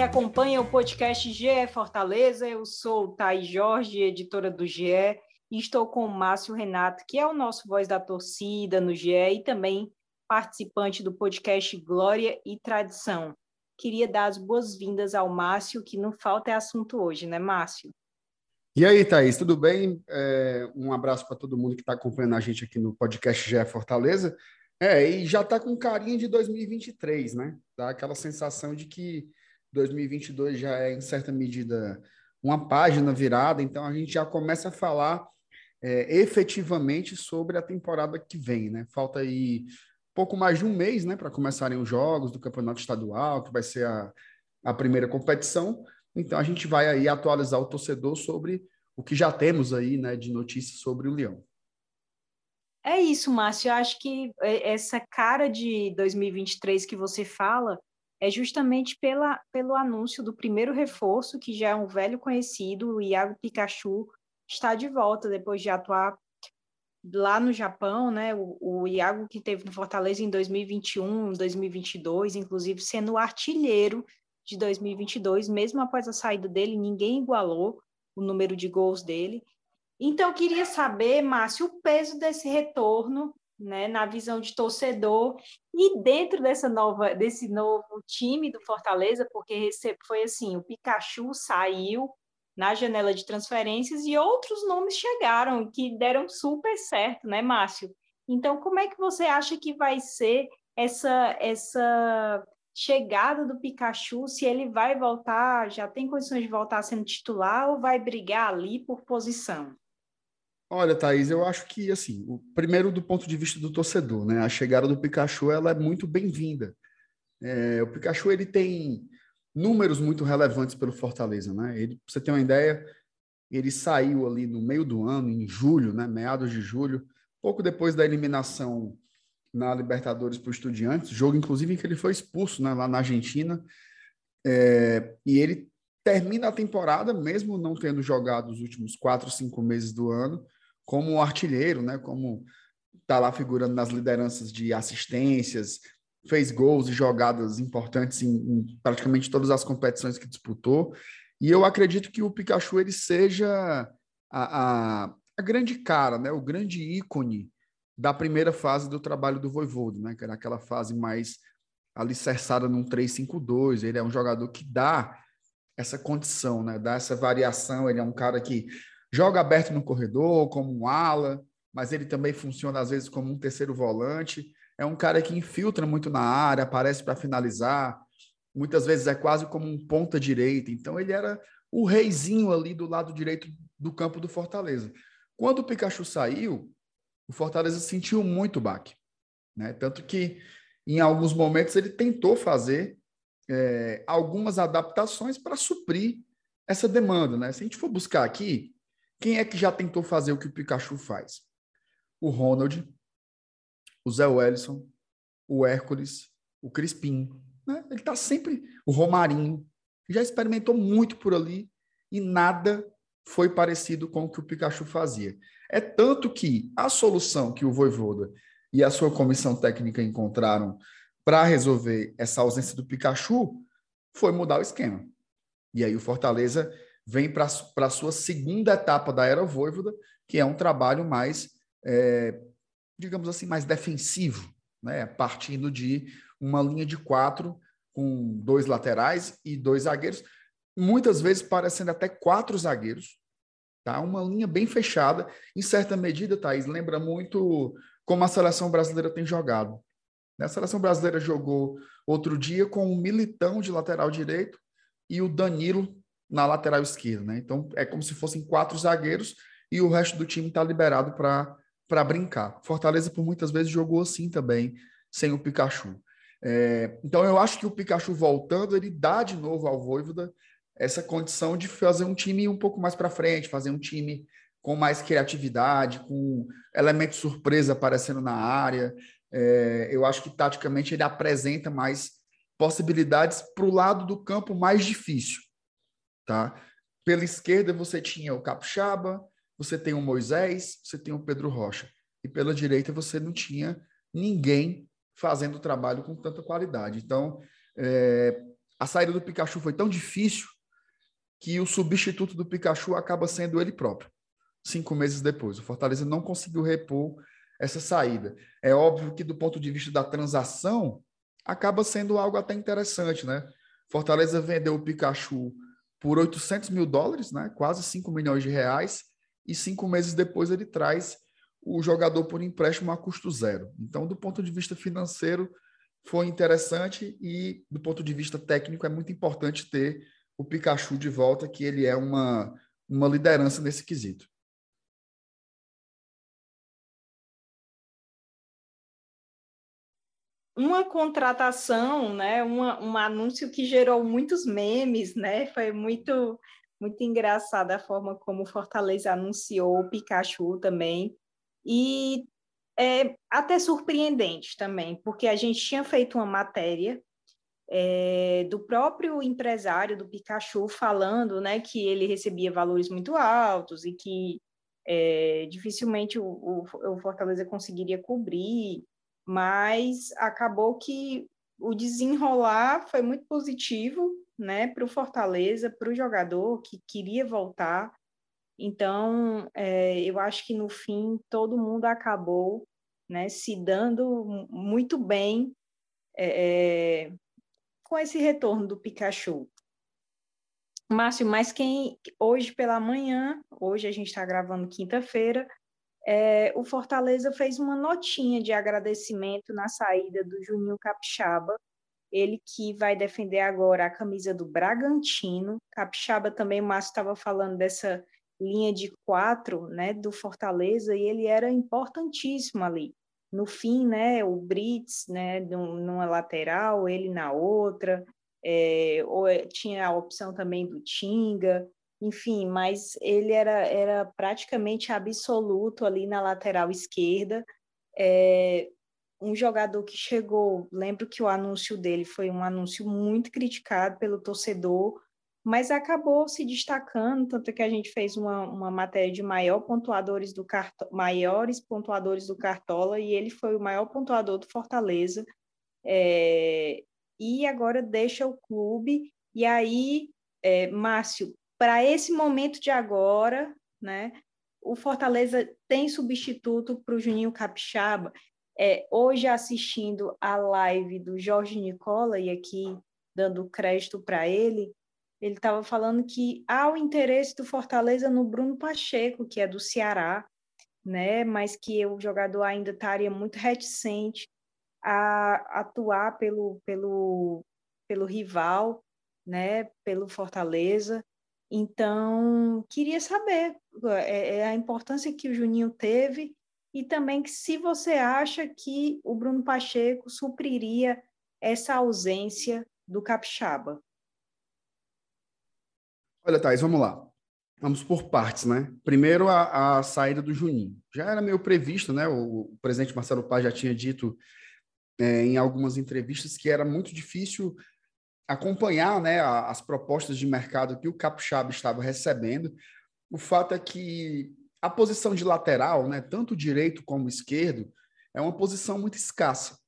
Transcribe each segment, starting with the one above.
Que acompanha o podcast GE Fortaleza. Eu sou Thaís Jorge, editora do GE, e estou com o Márcio Renato, que é o nosso voz da torcida no GE e também participante do podcast Glória e Tradição. Queria dar as boas-vindas ao Márcio, que não falta é assunto hoje, né, Márcio? E aí, Thaís, tudo bem? É, um abraço para todo mundo que está acompanhando a gente aqui no podcast GE Fortaleza. É, e já está com carinho de 2023, né? Dá aquela sensação de que 2022 já é, em certa medida, uma página virada, então a gente já começa a falar é, efetivamente sobre a temporada que vem, né? Falta aí pouco mais de um mês, né, para começarem os jogos do Campeonato Estadual, que vai ser a, a primeira competição. Então a gente vai aí atualizar o torcedor sobre o que já temos aí, né, de notícias sobre o Leão. É isso, Márcio. Eu acho que é, essa cara de 2023 que você fala é justamente pela, pelo anúncio do primeiro reforço, que já é um velho conhecido, o Iago Pikachu está de volta depois de atuar lá no Japão, né? O, o Iago que teve no Fortaleza em 2021, 2022, inclusive sendo artilheiro de 2022, mesmo após a saída dele, ninguém igualou o número de gols dele. Então, eu queria saber, Márcio, o peso desse retorno né, na visão de torcedor e dentro dessa nova desse novo time do Fortaleza, porque foi assim, o Pikachu saiu na janela de transferências e outros nomes chegaram que deram super certo, né, Márcio? Então, como é que você acha que vai ser essa essa chegada do Pikachu, se ele vai voltar, já tem condições de voltar sendo titular ou vai brigar ali por posição? Olha, Thaís, eu acho que, assim, o primeiro do ponto de vista do torcedor, né? A chegada do Pikachu, ela é muito bem-vinda. É, o Pikachu, ele tem números muito relevantes pelo Fortaleza, né? Ele, pra você ter uma ideia, ele saiu ali no meio do ano, em julho, né? Meados de julho, pouco depois da eliminação na Libertadores para o Estudiantes, jogo, inclusive, em que ele foi expulso, né? Lá na Argentina. É, e ele termina a temporada, mesmo não tendo jogado os últimos quatro, cinco meses do ano, como artilheiro, né? Como está lá figurando nas lideranças de assistências, fez gols e jogadas importantes em, em, praticamente todas as competições que disputou. E eu acredito que o Pikachu ele seja a, a, a grande cara, né? O grande ícone da primeira fase do trabalho do Voivodo, né? Que era aquela fase mais alicerçada num 3-5-2. Ele é um jogador que dá essa condição, né? Dá essa variação. Ele é um cara que joga aberto no corredor, como um ala, mas ele também funciona às vezes como um terceiro volante. É um cara que infiltra muito na área, aparece para finalizar, muitas vezes é quase como um ponta direita. Então ele era o reizinho ali do lado direito do campo do Fortaleza. Quando o Pikachu saiu, o Fortaleza sentiu muito o baque, né? Tanto que em alguns momentos ele tentou fazer é, algumas adaptações para suprir essa demanda, né? Se a gente for buscar aqui, quem é que já tentou fazer o que o Pikachu faz? O Ronald, o Zé Wellison, o Hércules, o Crispim. Né? Ele está sempre. O Romarinho. Já experimentou muito por ali e nada foi parecido com o que o Pikachu fazia. É tanto que a solução que o Voivoda e a sua comissão técnica encontraram para resolver essa ausência do Pikachu foi mudar o esquema. E aí o Fortaleza vem para a sua segunda etapa da era Voivoda, que é um trabalho mais, é, digamos assim, mais defensivo, né? partindo de uma linha de quatro com dois laterais e dois zagueiros, muitas vezes parecendo até quatro zagueiros, tá? Uma linha bem fechada, em certa medida, Thaís, lembra muito como a seleção brasileira tem jogado. A seleção brasileira jogou outro dia com o Militão de lateral direito e o Danilo na lateral esquerda, né? Então é como se fossem quatro zagueiros e o resto do time está liberado para brincar. Fortaleza por muitas vezes jogou assim também, sem o Pikachu. É, então, eu acho que o Pikachu voltando, ele dá de novo ao Voivoda essa condição de fazer um time um pouco mais para frente, fazer um time com mais criatividade, com elementos surpresa aparecendo na área. É, eu acho que taticamente ele apresenta mais possibilidades para o lado do campo mais difícil. Tá? Pela esquerda você tinha o Capixaba, você tem o Moisés, você tem o Pedro Rocha. E pela direita você não tinha ninguém fazendo o trabalho com tanta qualidade. Então, é, a saída do Pikachu foi tão difícil que o substituto do Pikachu acaba sendo ele próprio, cinco meses depois. O Fortaleza não conseguiu repor essa saída. É óbvio que, do ponto de vista da transação, acaba sendo algo até interessante, né? Fortaleza vendeu o Pikachu por 800 mil dólares, né? quase 5 milhões de reais, e cinco meses depois ele traz o jogador por empréstimo a custo zero. Então, do ponto de vista financeiro, foi interessante e do ponto de vista técnico é muito importante ter o Pikachu de volta, que ele é uma, uma liderança nesse quesito. Uma contratação, né, uma, um anúncio que gerou muitos memes, né, foi muito muito engraçada a forma como Fortaleza anunciou o Pikachu também, e é até surpreendente também, porque a gente tinha feito uma matéria é, do próprio empresário do Pikachu falando né, que ele recebia valores muito altos e que é, dificilmente o, o, o Fortaleza conseguiria cobrir, mas acabou que o desenrolar foi muito positivo né, para o Fortaleza, para o jogador que queria voltar. Então, é, eu acho que no fim todo mundo acabou né, se dando muito bem é, é com esse retorno do Pikachu. Márcio, mas quem hoje pela manhã, hoje a gente está gravando quinta-feira, é, o Fortaleza fez uma notinha de agradecimento na saída do Juninho Capixaba, ele que vai defender agora a camisa do Bragantino. Capixaba também, o Márcio estava falando dessa linha de quatro né, do Fortaleza, e ele era importantíssimo ali. No fim, né, o Brits né, numa lateral, ele na outra, é, ou é, tinha a opção também do Tinga, enfim, mas ele era, era praticamente absoluto ali na lateral esquerda. É, um jogador que chegou, lembro que o anúncio dele foi um anúncio muito criticado pelo torcedor, mas acabou se destacando, tanto que a gente fez uma, uma matéria de maior pontuadores do maiores pontuadores do Cartola, e ele foi o maior pontuador do Fortaleza, é, e agora deixa o clube, e aí, é, Márcio, para esse momento de agora, né, o Fortaleza tem substituto para o Juninho Capixaba, é, hoje assistindo a live do Jorge Nicola, e aqui dando crédito para ele, ele estava falando que há o interesse do Fortaleza no Bruno Pacheco, que é do Ceará, né? mas que o jogador ainda estaria muito reticente a atuar pelo, pelo, pelo rival, né? pelo Fortaleza. Então, queria saber é, é a importância que o Juninho teve e também que se você acha que o Bruno Pacheco supriria essa ausência do Capixaba. Olha, Thais, vamos lá. Vamos por partes, né? Primeiro, a, a saída do Juninho. Já era meio previsto, né? O, o presidente Marcelo Paz já tinha dito é, em algumas entrevistas que era muito difícil acompanhar né, as propostas de mercado que o Capixaba estava recebendo. O fato é que a posição de lateral, né, tanto direito como esquerdo, é uma posição muito escassa.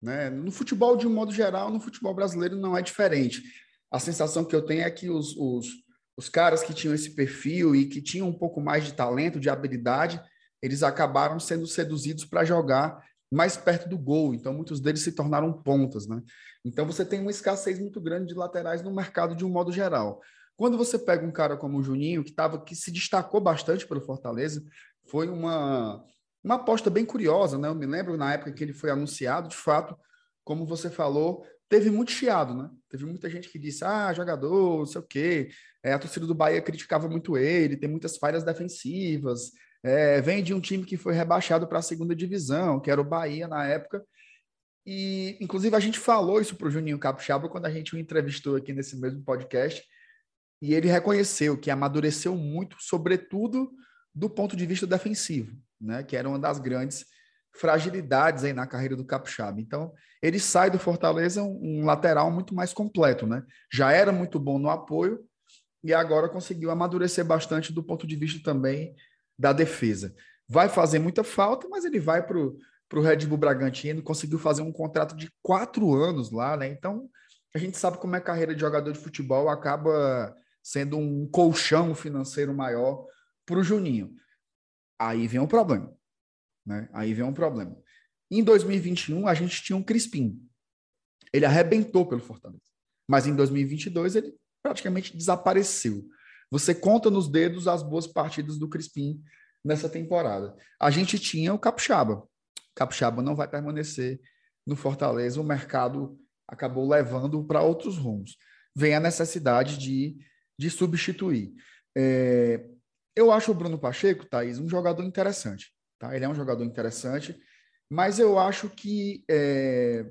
Né? No futebol, de um modo geral, no futebol brasileiro não é diferente. A sensação que eu tenho é que os, os, os caras que tinham esse perfil e que tinham um pouco mais de talento, de habilidade, eles acabaram sendo seduzidos para jogar mais perto do gol. Então, muitos deles se tornaram pontas. Né? Então, você tem uma escassez muito grande de laterais no mercado de um modo geral. Quando você pega um cara como o Juninho, que, tava, que se destacou bastante pelo Fortaleza, foi uma, uma aposta bem curiosa, né? Eu me lembro na época que ele foi anunciado, de fato, como você falou, teve muito chiado, né? Teve muita gente que disse, ah, jogador, não sei o quê. É, a torcida do Bahia criticava muito ele, tem muitas falhas defensivas. É, vem de um time que foi rebaixado para a segunda divisão, que era o Bahia na época. E, inclusive, a gente falou isso para o Juninho Capixaba quando a gente o entrevistou aqui nesse mesmo podcast. E ele reconheceu que amadureceu muito, sobretudo do ponto de vista defensivo, né? que era uma das grandes fragilidades aí na carreira do Capixaba. Então, ele sai do Fortaleza um, um lateral muito mais completo. Né? Já era muito bom no apoio e agora conseguiu amadurecer bastante do ponto de vista também da defesa. Vai fazer muita falta, mas ele vai para o Red Bull Bragantino, conseguiu fazer um contrato de quatro anos lá, né? Então, a gente sabe como é a carreira de jogador de futebol acaba sendo um colchão financeiro maior para o Juninho. Aí vem um problema, né? Aí vem um problema. Em 2021, a gente tinha um Crispim. Ele arrebentou pelo Fortaleza. Mas em 2022, ele praticamente desapareceu. Você conta nos dedos as boas partidas do Crispim nessa temporada. A gente tinha o Capixaba, Capixaba não vai permanecer no Fortaleza, o mercado acabou levando para outros rumos. Vem a necessidade de, de substituir. É, eu acho o Bruno Pacheco, Thaís, um jogador interessante. Tá? Ele é um jogador interessante, mas eu acho que é,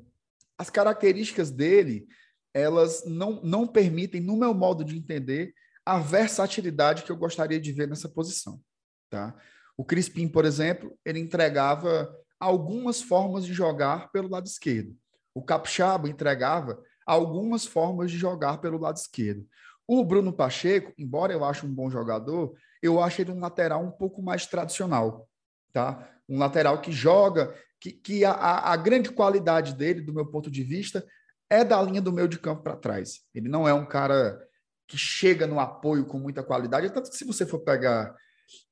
as características dele elas não, não permitem, no meu modo de entender, a versatilidade que eu gostaria de ver nessa posição. Tá? O Crispim, por exemplo, ele entregava algumas formas de jogar pelo lado esquerdo. O Capixaba entregava algumas formas de jogar pelo lado esquerdo. O Bruno Pacheco, embora eu ache um bom jogador, eu acho ele um lateral um pouco mais tradicional, tá? Um lateral que joga, que, que a, a grande qualidade dele, do meu ponto de vista, é da linha do meio de campo para trás. Ele não é um cara que chega no apoio com muita qualidade, tanto que se você for pegar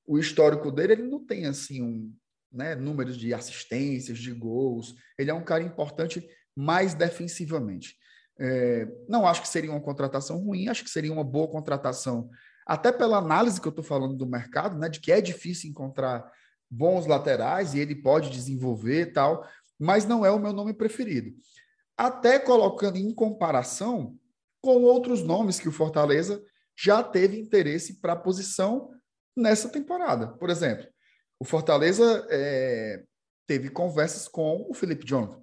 o histórico dele, ele não tem assim um, né, números de assistências, de gols. Ele é um cara importante mais defensivamente. É, não acho que seria uma contratação ruim, acho que seria uma boa contratação, até pela análise que eu estou falando do mercado, né, de que é difícil encontrar bons laterais e ele pode desenvolver tal, mas não é o meu nome preferido. Até colocando em comparação com outros nomes que o Fortaleza já teve interesse para a posição nessa temporada. Por exemplo, o Fortaleza é, teve conversas com o Felipe Jonathan,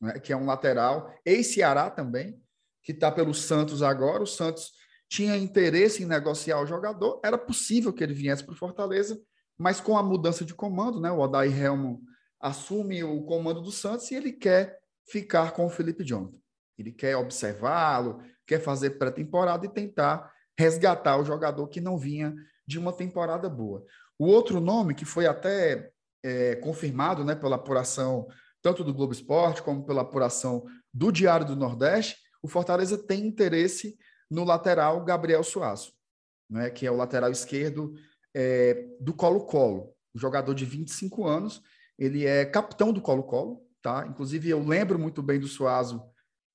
né, que é um lateral, ex-Ceará também, que está pelo Santos agora. O Santos tinha interesse em negociar o jogador, era possível que ele viesse para o Fortaleza, mas com a mudança de comando, né, o Odair Helmo assume o comando do Santos e ele quer ficar com o Felipe Jonathan. Ele quer observá-lo, quer fazer pré-temporada e tentar resgatar o jogador que não vinha de uma temporada boa. O outro nome, que foi até é, confirmado né, pela apuração tanto do Globo Esporte como pela apuração do Diário do Nordeste, o Fortaleza tem interesse no lateral Gabriel Suaço, né, que é o lateral esquerdo é, do Colo-Colo, um jogador de 25 anos, ele é capitão do Colo-Colo, tá? Inclusive, eu lembro muito bem do Suazo,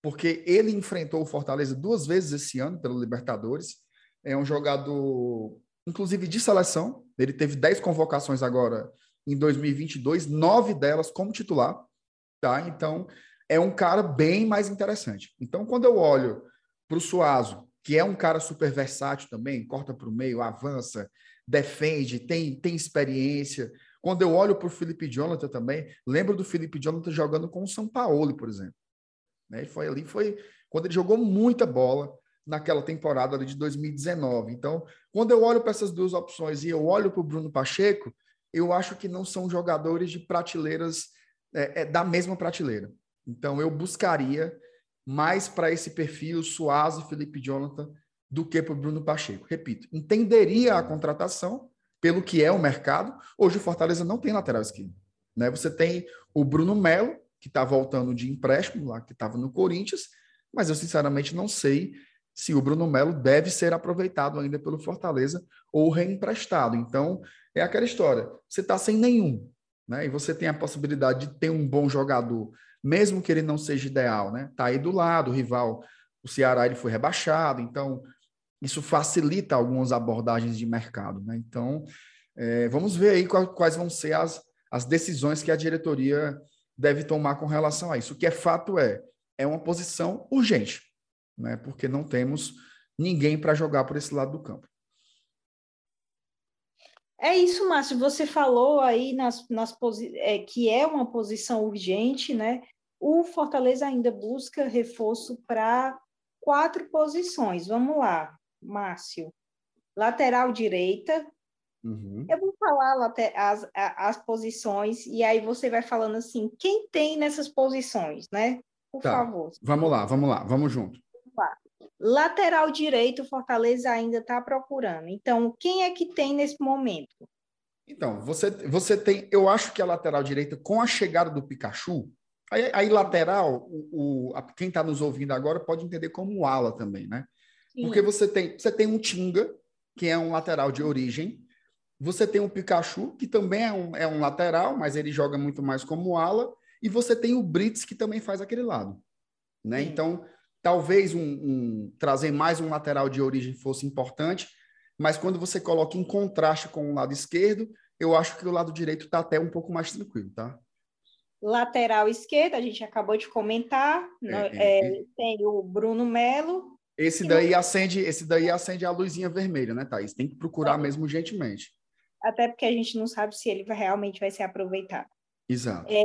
porque ele enfrentou o Fortaleza duas vezes esse ano pelo Libertadores. É um jogador inclusive de seleção. Ele teve 10 convocações agora em 2022, nove delas como titular, tá? Então, é um cara bem mais interessante. Então, quando eu olho para o Suazo, que é um cara super versátil também, corta para o meio, avança, defende, tem, tem experiência. Quando eu olho para o Felipe Jonathan também, lembro do Felipe Jonathan jogando com o São Paulo, por exemplo. Né? Ele foi ali, foi quando ele jogou muita bola, naquela temporada de 2019. Então, quando eu olho para essas duas opções e eu olho para o Bruno Pacheco, eu acho que não são jogadores de prateleiras é, é, da mesma prateleira. Então, eu buscaria mais para esse perfil Suazo Felipe Jonathan do que para o Bruno Pacheco. Repito, entenderia a contratação pelo que é o mercado. Hoje o Fortaleza não tem lateral esquerdo. Né? Você tem o Bruno Melo, que está voltando de empréstimo lá, que estava no Corinthians, mas eu sinceramente não sei se o Bruno Melo deve ser aproveitado ainda pelo Fortaleza ou reemprestado. Então, é aquela história. Você está sem nenhum, né? E você tem a possibilidade de ter um bom jogador, mesmo que ele não seja ideal, né? Tá aí do lado, o rival, o Ceará ele foi rebaixado, então isso facilita algumas abordagens de mercado, né? Então, é, vamos ver aí quais vão ser as, as decisões que a diretoria deve tomar com relação a isso. O que é fato é, é uma posição urgente né? porque não temos ninguém para jogar por esse lado do campo. É isso, Márcio. Você falou aí nas, nas posi é, que é uma posição urgente, né? O Fortaleza ainda busca reforço para quatro posições. Vamos lá, Márcio. Lateral direita. Uhum. Eu falar as, as posições e aí você vai falando assim, quem tem nessas posições, né? Por tá. favor. Vamos lá, vamos lá, vamos junto. Lateral direito, Fortaleza ainda está procurando. Então, quem é que tem nesse momento? Então, você, você tem. Eu acho que a lateral direita, com a chegada do Pikachu, aí, aí lateral, o, o a, quem está nos ouvindo agora pode entender como ala também, né? Sim. Porque você tem, você tem um Tinga, que é um lateral de origem. Você tem o Pikachu, que também é um, é um lateral, mas ele joga muito mais como ala. E você tem o Brits, que também faz aquele lado. Né? Então, talvez um, um, trazer mais um lateral de origem fosse importante, mas quando você coloca em contraste com o lado esquerdo, eu acho que o lado direito está até um pouco mais tranquilo, tá? Lateral esquerdo, a gente acabou de comentar, é, né? é, é, tem o Bruno Melo. Esse daí o... acende, esse daí acende a luzinha vermelha, né, Thaís? Tem que procurar é. mesmo gentilmente. Até porque a gente não sabe se ele realmente vai ser aproveitado. Exato. É,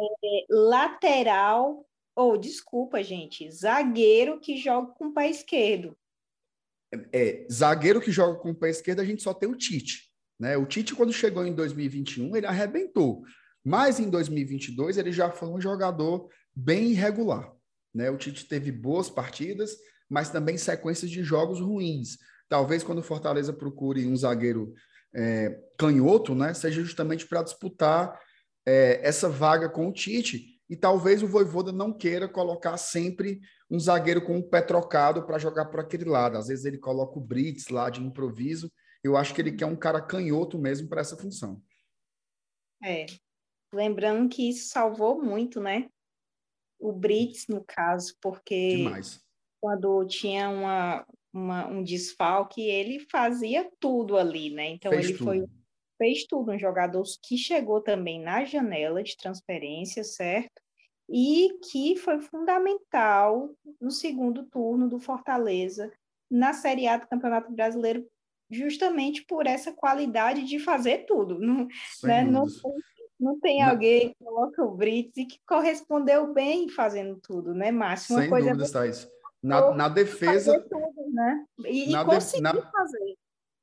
lateral, ou oh, desculpa, gente, zagueiro que joga com o pé esquerdo é, zagueiro que joga com o pé esquerdo, a gente só tem o Tite. Né? O Tite, quando chegou em 2021, ele arrebentou. Mas em 2022, ele já foi um jogador bem irregular. Né? O Tite teve boas partidas, mas também sequências de jogos ruins. Talvez quando o Fortaleza procure um zagueiro é, canhoto, né, seja justamente para disputar é, essa vaga com o Tite. E talvez o Voivoda não queira colocar sempre um zagueiro com o pé trocado para jogar por aquele lado. Às vezes ele coloca o Brits lá de improviso. Eu acho que ele quer um cara canhoto mesmo para essa função. É. Lembrando que isso salvou muito, né? O Brits, no caso, porque Demais. quando tinha uma, uma, um desfalque, ele fazia tudo ali, né? Então fez ele tudo. foi fez tudo, um jogador que chegou também na janela de transferência, certo? e que foi fundamental no segundo turno do Fortaleza na Série A do Campeonato Brasileiro, justamente por essa qualidade de fazer tudo. Não, né? não, tem, não tem não. alguém que coloca o Brits e que correspondeu bem fazendo tudo, né, Márcio? Uma Sem coisa dúvidas, Thaís. Na, na defesa. Tudo, né? E, e conseguir na... fazer.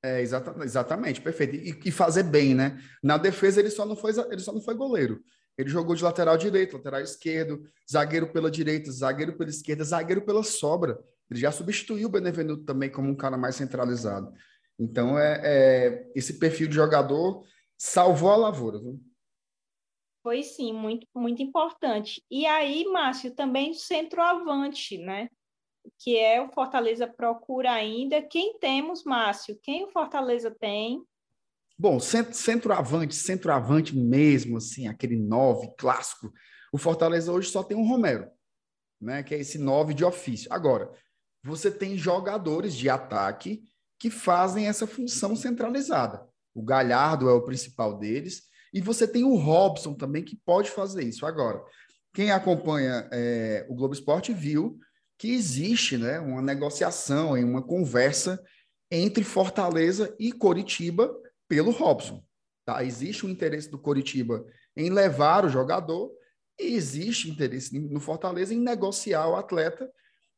É, exata, exatamente, perfeito. E, e, fazer bem, né? Na defesa ele só não foi, ele só não foi goleiro. Ele jogou de lateral direito, lateral esquerdo, zagueiro pela direita, zagueiro pela esquerda, zagueiro pela sobra. Ele já substituiu o Benevenuto também como um cara mais centralizado. Então, é, é esse perfil de jogador salvou a lavoura. Viu? Foi sim, muito, muito importante. E aí, Márcio, também centroavante, né? Que é o Fortaleza procura ainda. Quem temos, Márcio? Quem o Fortaleza tem? Bom, centroavante, centroavante mesmo, assim, aquele nove clássico. O Fortaleza hoje só tem um Romero, né? Que é esse nove de ofício. Agora, você tem jogadores de ataque que fazem essa função centralizada. O Galhardo é o principal deles, e você tem o Robson também que pode fazer isso. Agora, quem acompanha é, o Globo Esporte viu que existe né, uma negociação, uma conversa entre Fortaleza e Coritiba pelo Robson. Tá? Existe um interesse do Coritiba em levar o jogador e existe interesse no Fortaleza em negociar o atleta,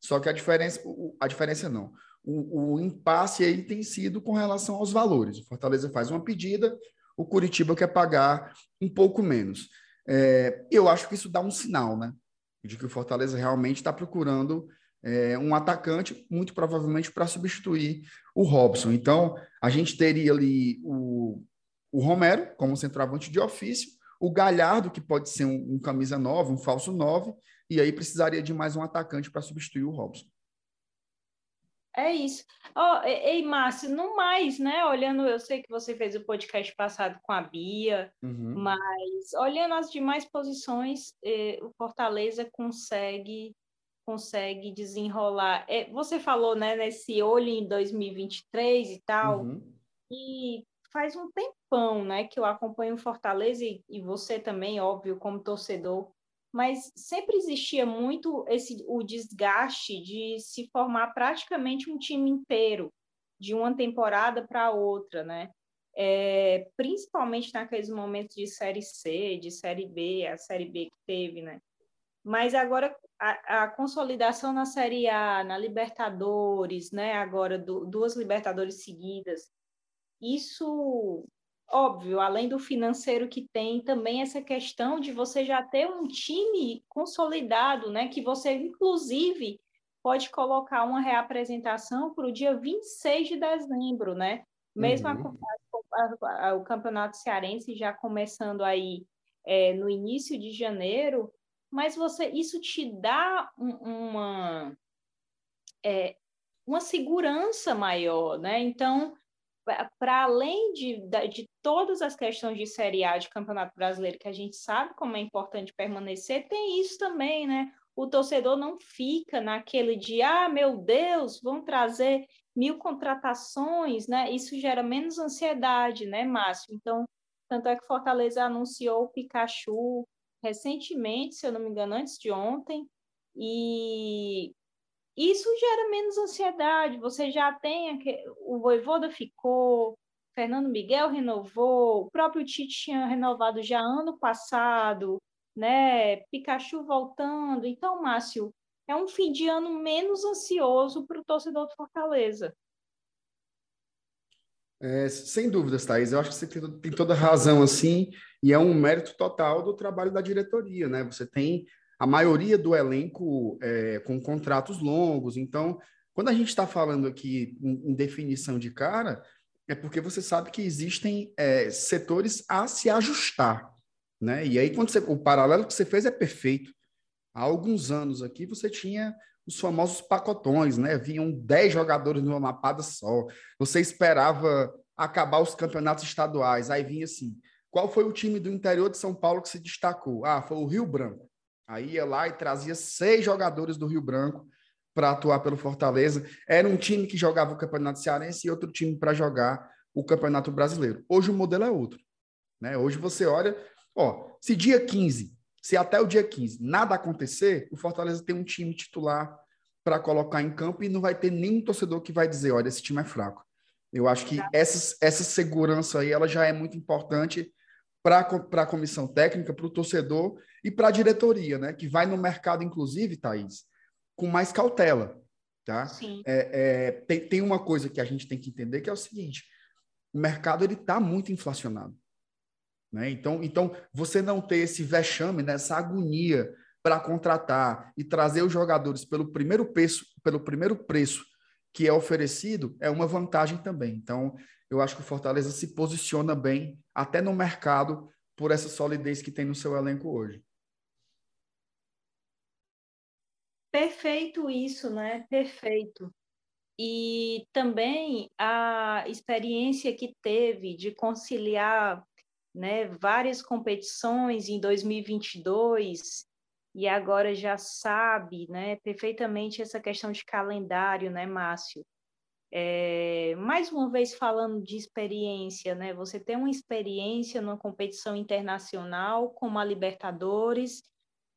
só que a diferença, a diferença não. O, o impasse aí tem sido com relação aos valores. O Fortaleza faz uma pedida, o Curitiba quer pagar um pouco menos. É, eu acho que isso dá um sinal, né? De que o Fortaleza realmente está procurando é, um atacante, muito provavelmente para substituir o Robson. Então, a gente teria ali o, o Romero como centroavante de ofício, o Galhardo, que pode ser um, um camisa 9, um falso 9, e aí precisaria de mais um atacante para substituir o Robson. É isso. Oh, ei, Márcio, no mais, né? Olhando, eu sei que você fez o podcast passado com a Bia, uhum. mas olhando as demais posições, eh, o Fortaleza consegue consegue desenrolar. É, você falou, né, nesse olho em 2023 e tal, uhum. e faz um tempão, né, que eu acompanho o Fortaleza e, e você também, óbvio, como torcedor, mas sempre existia muito esse o desgaste de se formar praticamente um time inteiro de uma temporada para outra, né? É, principalmente naqueles momentos de série C, de série B, a série B que teve, né? Mas agora a, a, consolidação na Série A, na Libertadores, né? Agora do, duas Libertadores seguidas, isso óbvio, além do financeiro que tem, também essa questão de você já ter um time consolidado, né? Que você, inclusive, pode colocar uma reapresentação para o dia 26 de dezembro, né? Mesmo uhum. a, a, o Campeonato Cearense já começando aí é, no início de janeiro, mas você isso te dá um, uma, é, uma segurança maior, né? Então, para além de, de todas as questões de Série A de Campeonato Brasileiro, que a gente sabe como é importante permanecer, tem isso também, né? O torcedor não fica naquele de, ah, meu Deus, vão trazer mil contratações, né? Isso gera menos ansiedade, né, Márcio? Então, tanto é que Fortaleza anunciou o Pikachu recentemente, se eu não me engano, antes de ontem, e isso gera menos ansiedade. Você já tem o Voivoda ficou, Fernando Miguel renovou, o próprio Tite tinha renovado já ano passado, né? Pikachu voltando. Então, Márcio, é um fim de ano menos ansioso para o torcedor do Fortaleza. É, sem dúvidas, Thaís. Eu acho que você tem, tem toda razão, assim, e é um mérito total do trabalho da diretoria, né? Você tem a maioria do elenco é, com contratos longos. Então, quando a gente está falando aqui em, em, definição de cara, é porque você sabe que existem é, setores a se ajustar. Né? E aí, quando você, o paralelo que você fez é perfeito. Há alguns anos aqui, você tinha os famosos pacotões, né? Vinham 10 jogadores numa mapada só. Você esperava acabar os campeonatos estaduais. Aí vinha assim: qual foi o time do interior de São Paulo que se destacou? Ah, foi o Rio Branco. Aí ia lá e trazia seis jogadores do Rio Branco para atuar pelo Fortaleza. Era um time que jogava o Campeonato Cearense e outro time para jogar o Campeonato Brasileiro. Hoje o modelo é outro. Né? Hoje você olha, ó, se dia 15, se até o dia 15 nada acontecer, o Fortaleza tem um time titular para colocar em campo e não vai ter nenhum torcedor que vai dizer, olha, esse time é fraco. Eu acho que essa, essa segurança aí ela já é muito importante para a comissão técnica, para o torcedor e para a diretoria, né? Que vai no mercado, inclusive, Thaís, com mais cautela. Tá? Sim. É, é, tem, tem uma coisa que a gente tem que entender que é o seguinte: o mercado ele está muito inflacionado. Né? Então, então, você não ter esse vexame, né, essa agonia para contratar e trazer os jogadores pelo primeiro preço, pelo primeiro preço que é oferecido, é uma vantagem também. Então, eu acho que o Fortaleza se posiciona bem, até no mercado, por essa solidez que tem no seu elenco hoje. Perfeito isso, né? Perfeito. E também a experiência que teve de conciliar né, várias competições em 2022 e agora já sabe né, perfeitamente essa questão de calendário, né, Márcio? É, mais uma vez falando de experiência, né? Você tem uma experiência numa competição internacional como a Libertadores,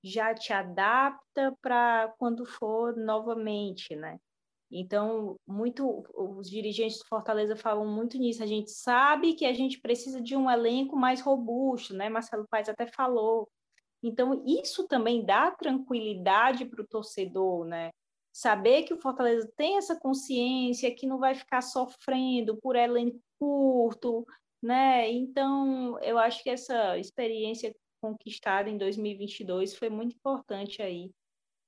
já te adapta para quando for novamente, né? Então, muito os dirigentes do Fortaleza falam muito nisso. A gente sabe que a gente precisa de um elenco mais robusto, né? Marcelo Paes até falou. Então, isso também dá tranquilidade para o torcedor, né? saber que o Fortaleza tem essa consciência, que não vai ficar sofrendo por elenco curto, né? Então, eu acho que essa experiência conquistada em 2022 foi muito importante aí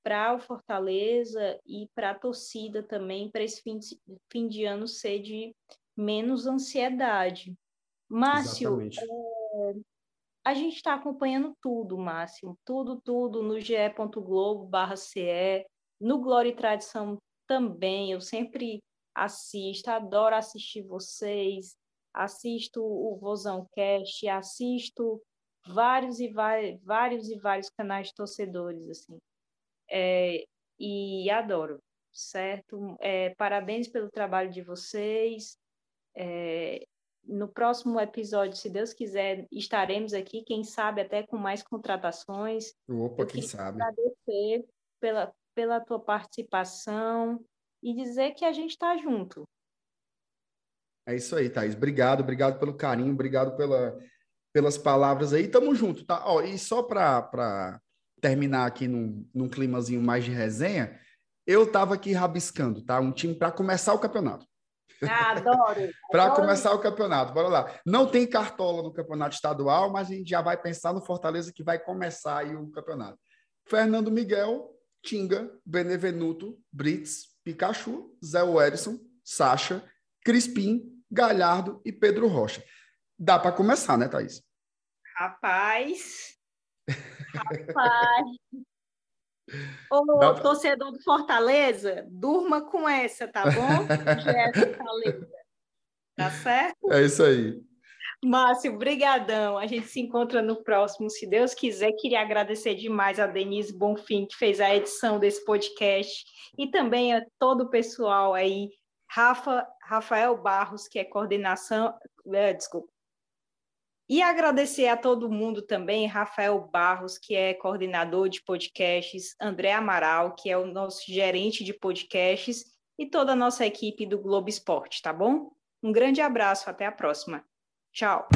para o Fortaleza e para a torcida também, para esse fim de, fim de ano ser de menos ansiedade. Márcio, é, a gente está acompanhando tudo, Márcio, tudo, tudo no ge.globo.ce, no Glória e Tradição também, eu sempre assisto, adoro assistir vocês, assisto o Vozão Cast, assisto vários e vários, vários e vários canais de torcedores, assim, é, e adoro, certo? É, parabéns pelo trabalho de vocês. É, no próximo episódio, se Deus quiser, estaremos aqui, quem sabe até com mais contratações. Opa, Eu quem sabe. Agradecer pela, pela tua participação e dizer que a gente está junto. É isso aí, Thaís. Obrigado, obrigado pelo carinho, obrigado pela, pelas palavras aí. Tamo junto, tá? Ó, e só para terminar aqui num, num climazinho mais de resenha, eu estava aqui rabiscando, tá? Um time para começar o campeonato. Ah, adoro. para começar o campeonato, bora lá. Não tem cartola no campeonato estadual, mas a gente já vai pensar no Fortaleza que vai começar aí o campeonato. Fernando Miguel, Tinga, Benevenuto, Brits, Pikachu, Zé Werson, Sacha, Crispim, Galhardo e Pedro Rocha. Dá para começar, né, Thaís? Rapaz. Rapaz. Ô, Dá torcedor do Fortaleza, durma com essa, tá bom? Fortaleza. Tá certo? É isso aí. Márcio, brigadão. A gente se encontra no próximo, se Deus quiser. Queria agradecer demais a Denise Bonfim, que fez a edição desse podcast, e também a todo o pessoal aí, Rafa, Rafael Barros, que é coordenação, é, desculpa, e agradecer a todo mundo também, Rafael Barros, que é coordenador de podcasts, André Amaral, que é o nosso gerente de podcasts, e toda a nossa equipe do Globo Esporte, tá bom? Um grande abraço, até a próxima. Tchau.